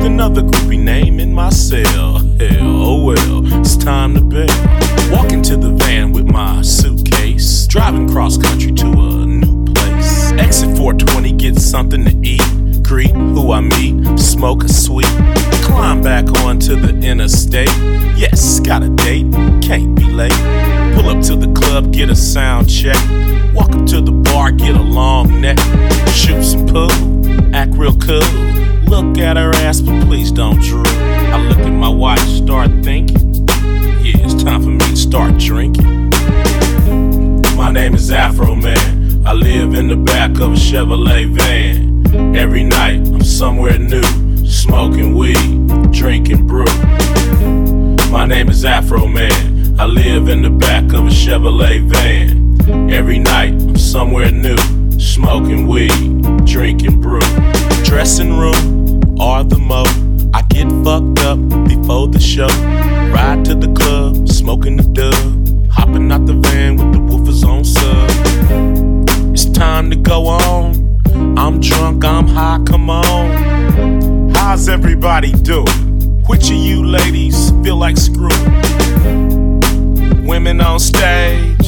Another groupie name in my cell. Hell, oh well, it's time to bail. Walk into the van with my suitcase. Driving cross country to a new place. Exit 420, get something to eat. Greet who I meet, smoke a sweet. Climb back onto the interstate. Yes, got a date, can't be late get a sound check. Walk up to the bar, get a long neck. Shoot some pool, act real cool. Look at her ass, but please don't drool. I look at my watch, start thinking. Yeah, it's time for me to start drinking. My name is Afro Man. I live in the back of a Chevrolet van. Every night, I'm somewhere new, smoking weed, drinking brew. My name is Afro Man. I live in the back of a Chevrolet van. Every night, I'm somewhere new, smoking weed, drinking brew. Dressing room, or the mo. I get fucked up before the show. Ride to the club, smoking the dub. Hopping out the van with the woofers on sub. It's time to go on. I'm drunk, I'm high, come on. How's everybody doing? Which of you ladies feel like screwing? women on stage,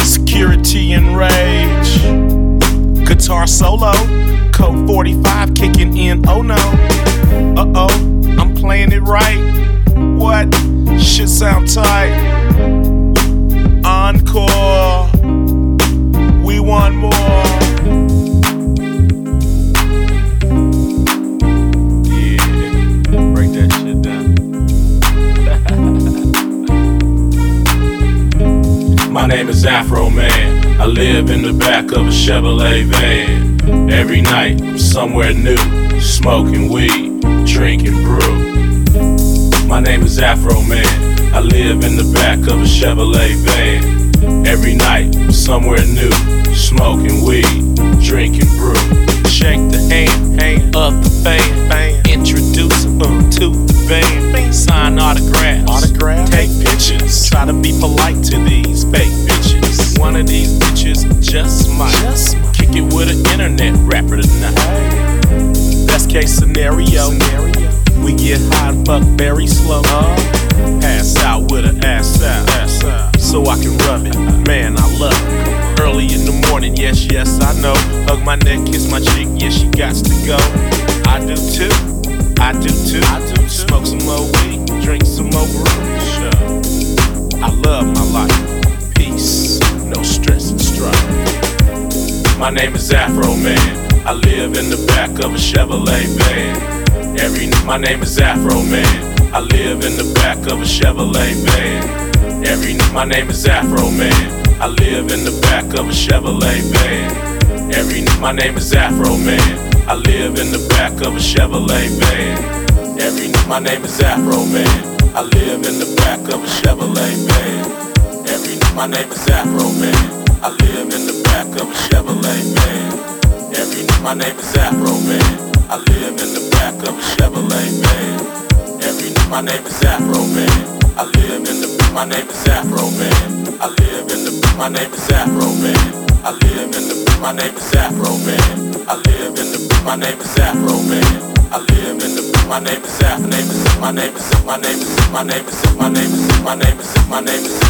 security and rage. Guitar solo, Colt 45 kicking in. Oh no, uh oh, I'm playing it right. What? Shit sound tight. back of a Chevrolet van. Every night, somewhere new, smoking weed, drinking brew. My name is Afro Man. I live in the back of a Chevrolet van. Every night, somewhere new, smoking weed, drinking brew. Shake the hand, hand up the fan very slow. ass out with an ass out, so I can rub it. Man, I love it. Early in the morning, yes, yes, I know. Hug my neck, kiss my cheek, yes, she got to go. I do too, I do too. I do too. Smoke some more weed, drink some more brew. Sure. I love my life. Peace, no stress and strife. My name is Afro Man. I live in the back of a Chevrolet van. Every my name is Afro Man. I live in the back of a Chevrolet van. Every my name is Afro Man. I live in the back of a Chevrolet van. Every my name is Afro Man. I live in the back of a Chevrolet van. Every my name is Afro Man. I live in the back of a Chevrolet van. Every my name is Afro Man. I live in the back of a Chevrolet van. Every my name is Afro Man. I live in the back of a Chevrolet man. Every night my name is Afro Man. I live in the my name is Afro Man. I live in the my name is Afro Man. I live in the my name is Afro Man. I live in the my name is Afro Man. I live in the my name is Afro. My name is my name is my name is my name is my name is my name is my name is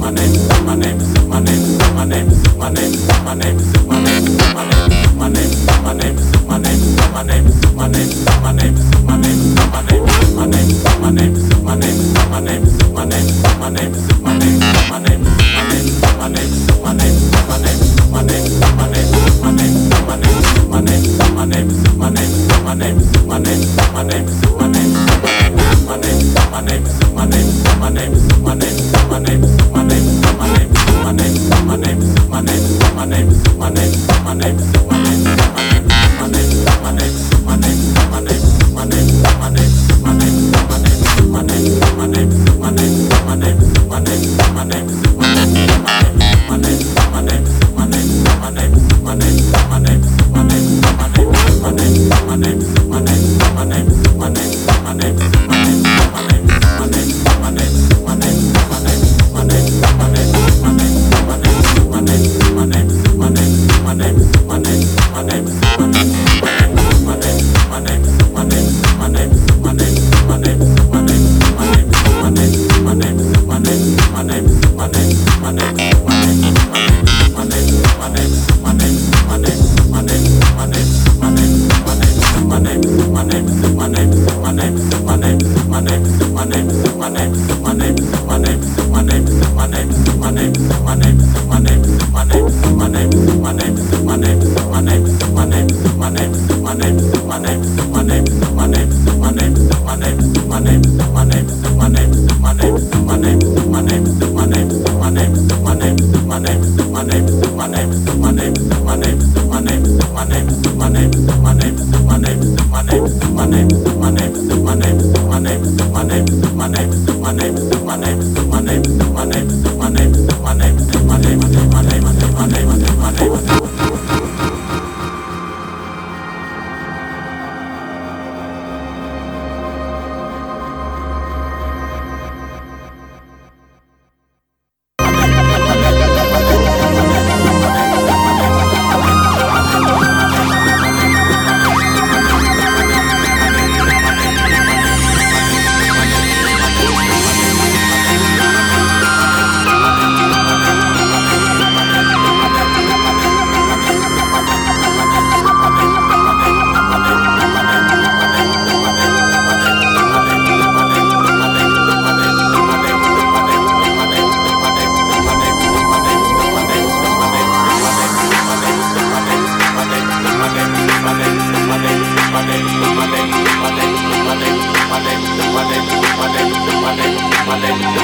my name is my name my name is my name my name is my name my name is my name is my name is my name is my name is my name is my name is my name is my name is